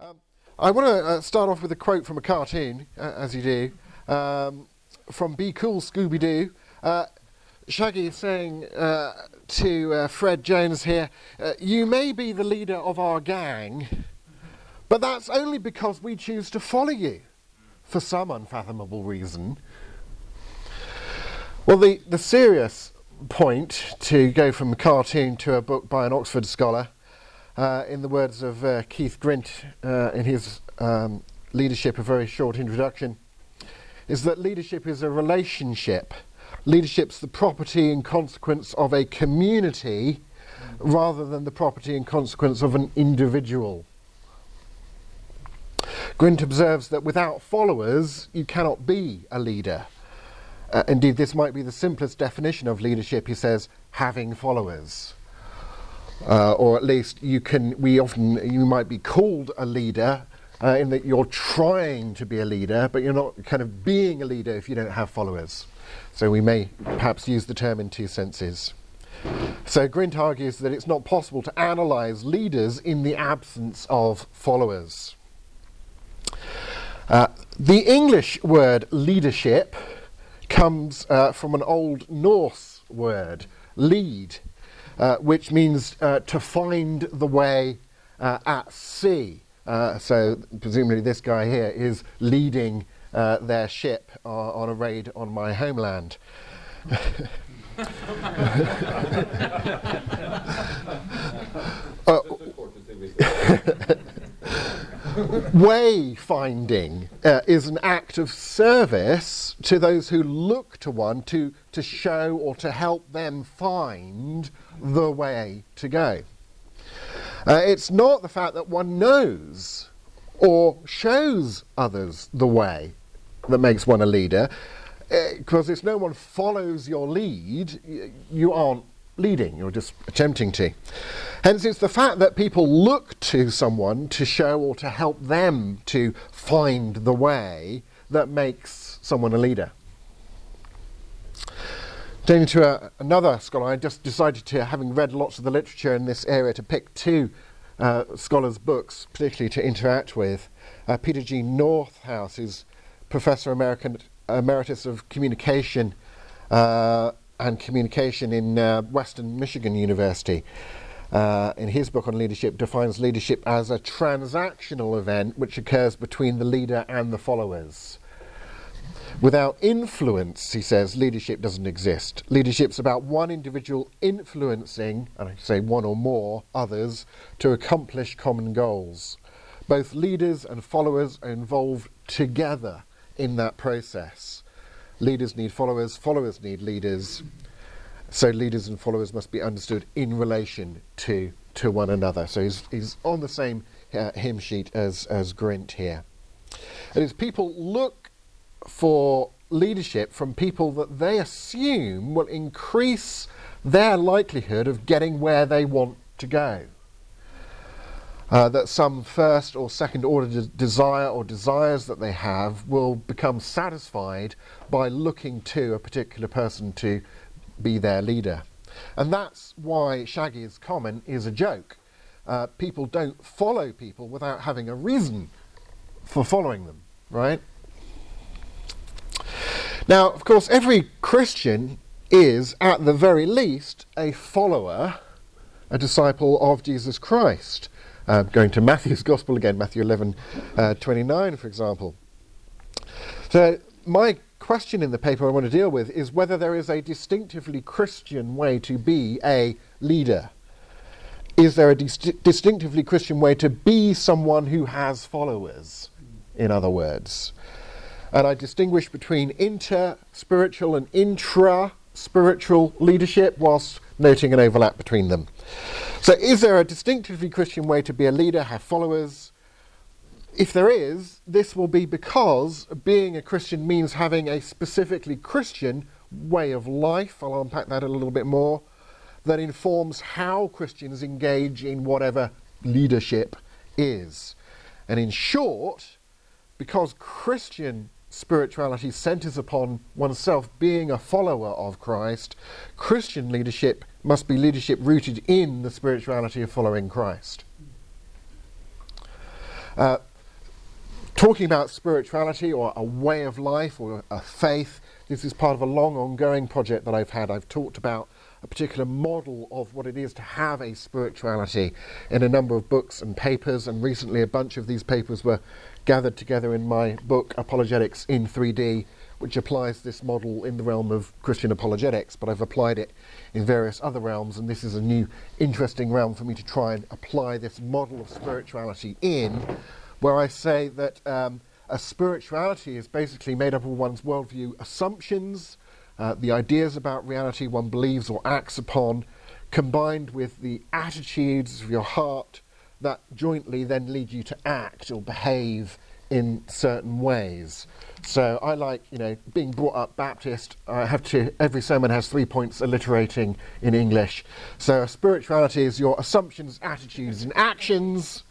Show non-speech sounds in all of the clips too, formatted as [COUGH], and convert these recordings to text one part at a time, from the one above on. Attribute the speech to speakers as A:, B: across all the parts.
A: Um, I want to uh, start off with a quote from a cartoon, uh, as you do, um, from Be Cool Scooby Doo. Uh, Shaggy is saying uh, to uh, Fred Jones here, uh, You may be the leader of our gang, but that's only because we choose to follow you for some unfathomable reason. Well, the, the serious point to go from a cartoon to a book by an Oxford scholar uh, in the words of uh, Keith Grint uh, in his um, Leadership, a very short introduction, is that leadership is a relationship. Leadership's the property and consequence of a community rather than the property and consequence of an individual. Grint observes that without followers, you cannot be a leader. Uh, indeed, this might be the simplest definition of leadership, he says, having followers uh, or at least you can. We often you might be called a leader uh, in that you're trying to be a leader, but you're not kind of being a leader if you don't have followers. So we may perhaps use the term in two senses. So Grint argues that it's not possible to analyse leaders in the absence of followers. Uh, the English word leadership comes uh, from an Old Norse word, lead, uh, which means uh, to find the way uh, at sea. Uh, so, presumably, this guy here is leading uh, their ship on a raid on my homeland. [LAUGHS] [LAUGHS] Wayfinding uh, is an act of service to those who look to one to, to show or to help them find the way to go. Uh, it's not the fact that one knows or shows others the way that makes one a leader, because uh, if no one follows your lead, y- you aren't leading, you're just attempting to. Hence, it's the fact that people look to someone to show or to help them to find the way that makes someone a leader. Turning to a, another scholar, I just decided to, having read lots of the literature in this area, to pick two uh, scholars' books, particularly to interact with. Uh, Peter G. Northouse is Professor American, Emeritus of Communication uh, and Communication in uh, Western Michigan University. Uh, in his book on leadership, defines leadership as a transactional event which occurs between the leader and the followers. Without influence, he says, leadership doesn't exist. Leadership's about one individual influencing, and I say one or more others, to accomplish common goals. Both leaders and followers are involved together in that process. Leaders need followers, followers need leaders. So leaders and followers must be understood in relation to, to one another. So he's, he's on the same uh, hymn sheet as, as Grint here. And as people look for leadership from people that they assume will increase their likelihood of getting where they want to go. Uh, that some first or second order de- desire or desires that they have will become satisfied by looking to a particular person to be their leader. And that's why Shaggy's comment is a joke. Uh, people don't follow people without having a reason for following them, right? Now, of course, every Christian is, at the very least, a follower, a disciple of Jesus Christ. Uh, going to Matthew's Gospel again, Matthew 11 uh, 29, for example. So, my question in the paper I want to deal with is whether there is a distinctively Christian way to be a leader. Is there a dist- distinctively Christian way to be someone who has followers, in other words? And I distinguish between inter spiritual and intra spiritual leadership whilst noting an overlap between them. So, is there a distinctively Christian way to be a leader, have followers? If there is, this will be because being a Christian means having a specifically Christian way of life. I'll unpack that a little bit more. That informs how Christians engage in whatever leadership is. And in short, because Christian spirituality centers upon oneself being a follower of Christ, Christian leadership must be leadership rooted in the spirituality of following Christ. Uh, talking about spirituality or a way of life or a faith, this is part of a long ongoing project that I've had. I've talked about a particular model of what it is to have a spirituality in a number of books and papers, and recently a bunch of these papers were gathered together in my book Apologetics in 3D, which applies this model in the realm of Christian apologetics, but I've applied it in various other realms, and this is a new interesting realm for me to try and apply this model of spirituality in, where I say that um, a spirituality is basically made up of one's worldview assumptions, uh, the ideas about reality one believes or acts upon, combined with the attitudes of your heart that jointly then lead you to act or behave in certain ways. So I like, you know, being brought up Baptist, I have to, every sermon has three points alliterating in English. So spirituality is your assumptions, attitudes, and actions,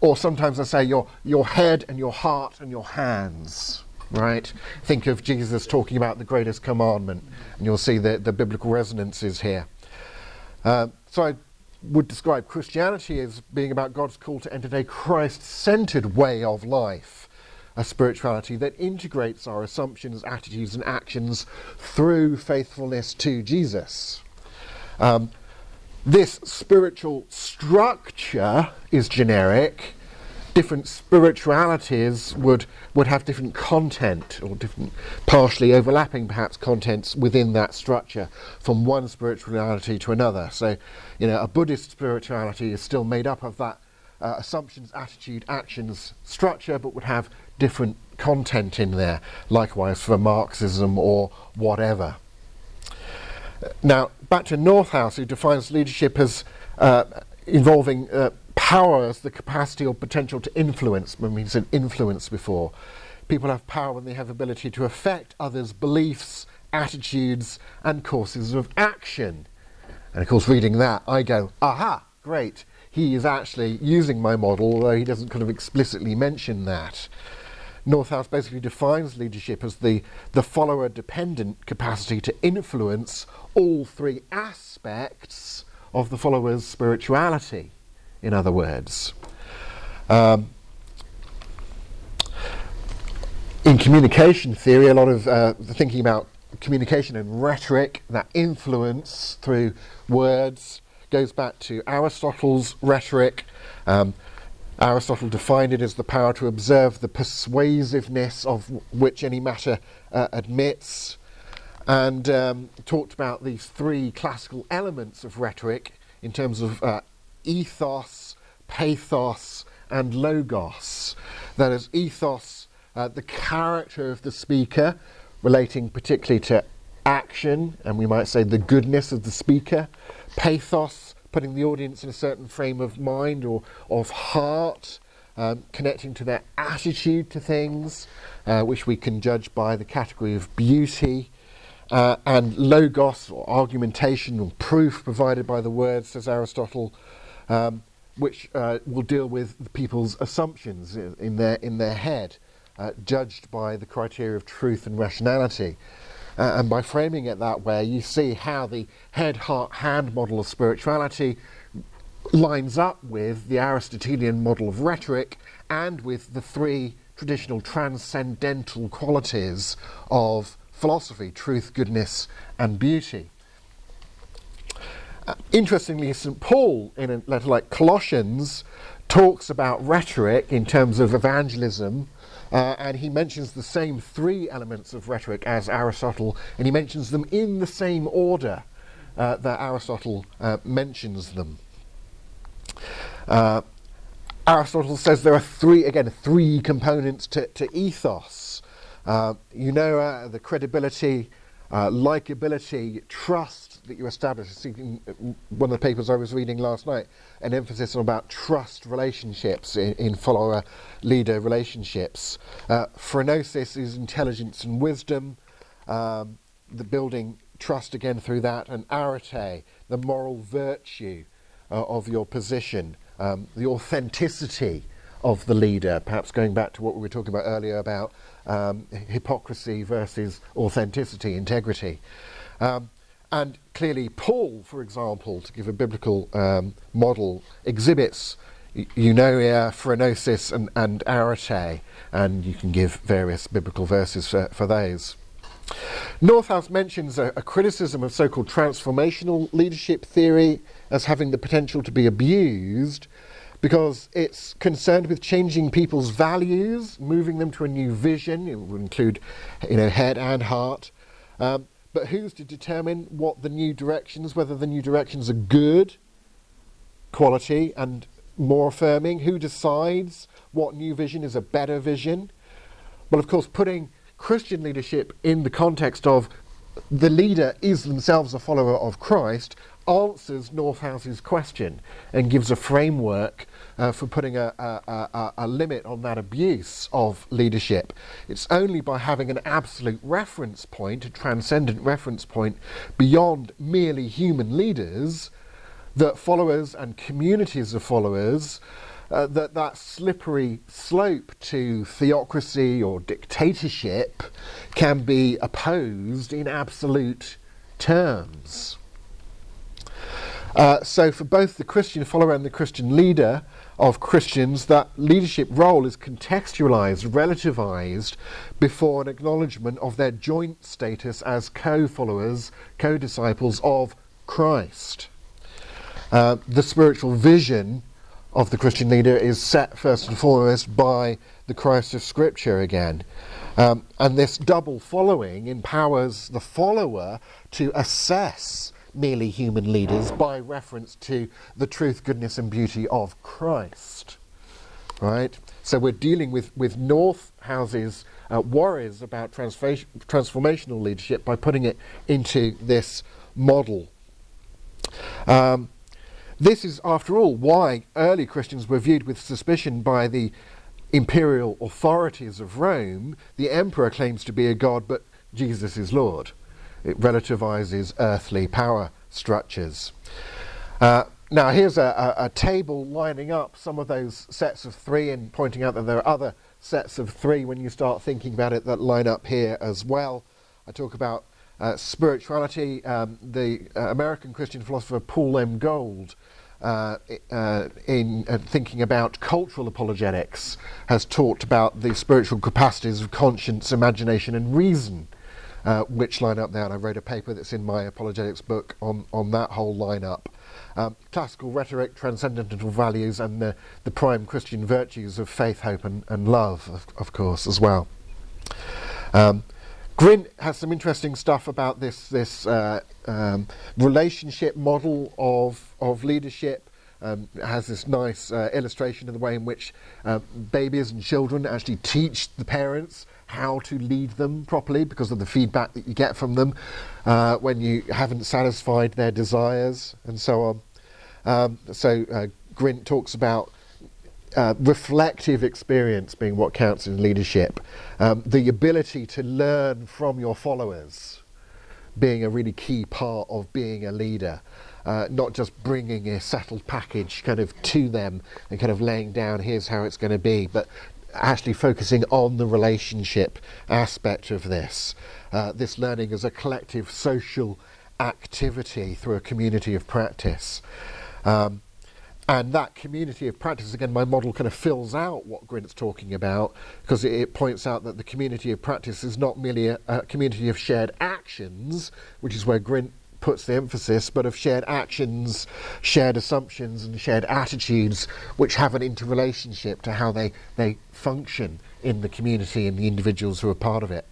A: or sometimes I say your, your head and your heart and your hands right? Think of Jesus talking about the greatest commandment, and you'll see the, the biblical resonances here. Uh, so I would describe Christianity as being about God's call to enter a Christ centered way of life, a spirituality that integrates our assumptions, attitudes, and actions through faithfulness to Jesus. Um, this spiritual structure is generic different spiritualities would would have different content or different partially overlapping perhaps contents within that structure from one spirituality to another. So you know a buddhist spirituality is still made up of that uh, assumptions attitude actions structure but would have different content in there likewise for marxism or whatever. Now back to northouse who defines leadership as uh, involving uh, power as the capacity or potential to influence, when we said influence before. People have power when they have ability to affect others' beliefs, attitudes, and courses of action. And of course, reading that, I go, aha, great. He is actually using my model, although he doesn't kind of explicitly mention that. Northouse basically defines leadership as the, the follower dependent capacity to influence all three aspects of the follower's spirituality in other words. Um, in communication theory, a lot of uh, thinking about communication and rhetoric, that influence through words, goes back to Aristotle's rhetoric. Um, Aristotle defined it as the power to observe the persuasiveness of w- which any matter uh, admits, and um, talked about these three classical elements of rhetoric in terms of uh, ethos, pathos, and logos. That is, ethos, uh, the character of the speaker, relating particularly to action, and we might say the goodness of the speaker. Pathos, putting the audience in a certain frame of mind or of heart. Um, connecting to their attitude to things, uh, which we can judge by the category of beauty, uh, and logos, or argumentation or proof provided by the words, says Aristotle, um, which uh, will deal with people's assumptions in, their in their head, uh, judged by the criteria of truth and rationality. Uh, and by framing it that way, you see how the head, heart, hand model of spirituality lines up with the Aristotelian model of rhetoric and with the three traditional transcendental qualities of philosophy truth, goodness, and beauty. Uh, interestingly, St. Paul, in a letter like Colossians, talks about rhetoric in terms of evangelism, uh, and he mentions the same three elements of rhetoric as Aristotle, and he mentions them in the same order uh, that Aristotle uh, mentions them. Uh, Aristotle says there are three, again, three components to, to ethos. Uh, you know, the credibility, likability, trust, that you establish. In one of the papers I was reading last night, an emphasis on about trust relationships in, in follower-leader relationships. Uh, is intelligence and wisdom. Um, the building trust again through that, and arete, the moral virtue uh, of your position, um, the authenticity of the leader. Perhaps going back to what we were talking about earlier about um, hypocrisy versus authenticity, integrity. Um, and clearly, Paul, for example, to give a biblical um, model, exhibits eunoia, phronesis, and, and arete, and you can give various biblical verses for, for those. Northouse mentions a, a criticism of so called transformational leadership theory as having the potential to be abused because it's concerned with changing people's values, moving them to a new vision. It would include, you know, head and heart. Um, but who's to determine what the new directions, whether the new directions are good quality and more affirming? Who decides what new vision is a better vision? Well, of course, putting Christian leadership in the context of the leader is themselves a follower of Christ answers Northouse's question and gives a framework uh, for putting a, a, a, a, limit on that abuse of leadership. It's only by having an absolute reference point, a transcendent reference point beyond merely human leaders, that followers and communities of followers. Uh, that that slippery slope to theocracy or dictatorship can be opposed in absolute terms. Uh, so, for both the Christian follower and the Christian leader of Christians, that leadership role is contextualized, relativized before an acknowledgement of their joint status as co followers, co disciples of Christ. Uh, the spiritual vision of the Christian leader is set first and foremost by the Christ of Scripture again. Um, and this double following empowers the follower to assess merely human leaders by reference to the truth, goodness, and beauty of Christ. Right? So we're dealing with, with North House's uh, worries about transfa- transformational leadership by putting it into this model. Um, this is, after all, why early Christians were viewed with suspicion by the imperial authorities of Rome. The emperor claims to be a god, but Jesus is Lord. It relativizes earthly power structures. Uh, now, here's a, a, a, table lining up some of those sets of three and pointing out that there are other sets of three when you start thinking about it that line up here as well. I talk about uh, spirituality. Um, the uh, American Christian philosopher Paul M. Gould, uh, uh in uh, thinking about cultural apologetics, has talked about the spiritual capacities of conscience, imagination, and reason uh, which line up there. And I wrote a paper that's in my apologetics book on, on that whole lineup. Um, classical rhetoric, transcendental values, and the, the prime Christian virtues of faith, hope, and, and love, of, of course, as well. Um, Grint has some interesting stuff about this this uh, um, relationship model of of leadership. Um, has this nice uh, illustration of the way in which uh, babies and children actually teach the parents how to lead them properly because of the feedback that you get from them uh, when you haven't satisfied their desires and so on. Um, so uh, Grint talks about uh, reflective experience being what counts in leadership, um, the ability to learn from your followers being a really key part of being a leader. Uh, not just bringing a settled package kind of to them and kind of laying down here's how it's going to be, but actually focusing on the relationship aspect of this. Uh, this learning as a collective social activity through a community of practice. Um, and that community of practice, again, my model kind of fills out what Grint's talking about because it, it, points out that the community of practice is not merely a, a community of shared actions, which is where Grint puts the emphasis, but of shared actions, shared assumptions, and shared attitudes which have an interrelationship to how they, they function in the community and the individuals who are part of it.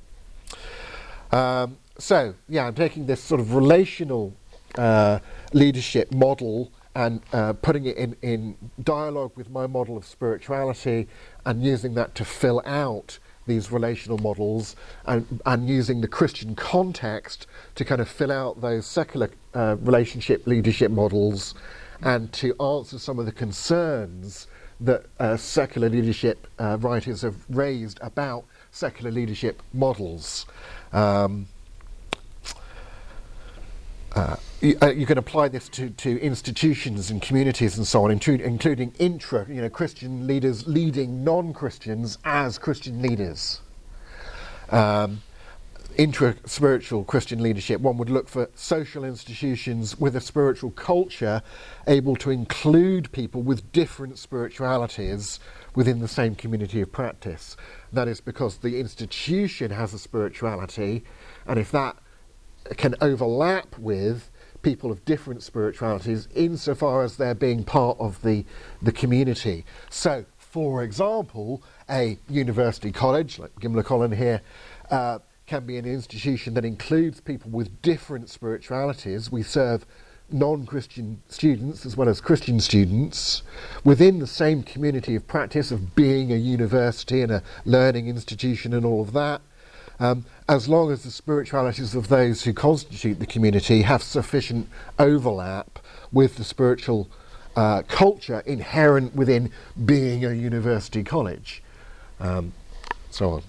A: Um, so, yeah, I'm taking this sort of relational uh, leadership model and uh, putting it in, in dialogue with my model of spirituality and using that to fill out these relational models and, and using the Christian context to kind of fill out those secular uh, relationship leadership models and to answer some of the concerns that uh, secular leadership uh, writers have raised about secular leadership models. Um, uh, you, uh, you, can apply this to, to institutions and communities and so on, including intra, you know, Christian leaders leading non-Christians as Christian leaders. Um, intra-spiritual Christian leadership, one would look for social institutions with a spiritual culture able to include people with different spiritualities within the same community of practice. That is because the institution has a spirituality, and if that can overlap with people of different spiritualities insofar as they're being part of the, the community. So, for example, a university college, like Gimlekollen here, uh, can be an institution that includes people with different spiritualities. We serve non Christian students as well as Christian students within the same community of practice of being a university and a learning institution and all of that. Um, as long as the spiritualities of those who constitute the community have sufficient overlap with the spiritual uh, culture inherent within being a university college. Um, so on.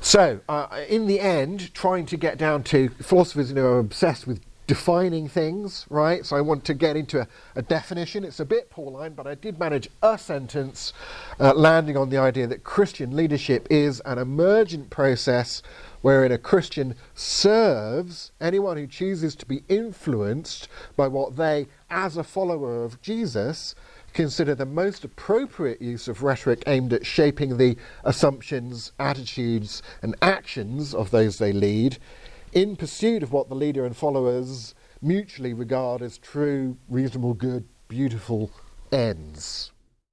A: So, uh, in the end, trying to get down to philosophers who are obsessed with defining things, right? So I want to get into a, a definition. It's a bit Pauline, but I did manage a sentence uh, landing on the idea that Christian leadership is an emergent process wherein a Christian serves anyone who chooses to be influenced by what they, as a follower of Jesus, consider the most appropriate use of rhetoric aimed at shaping the assumptions, attitudes, and actions of those they lead in pursuit of what the leader and followers mutually regard as true, reasonable, good, beautiful ends.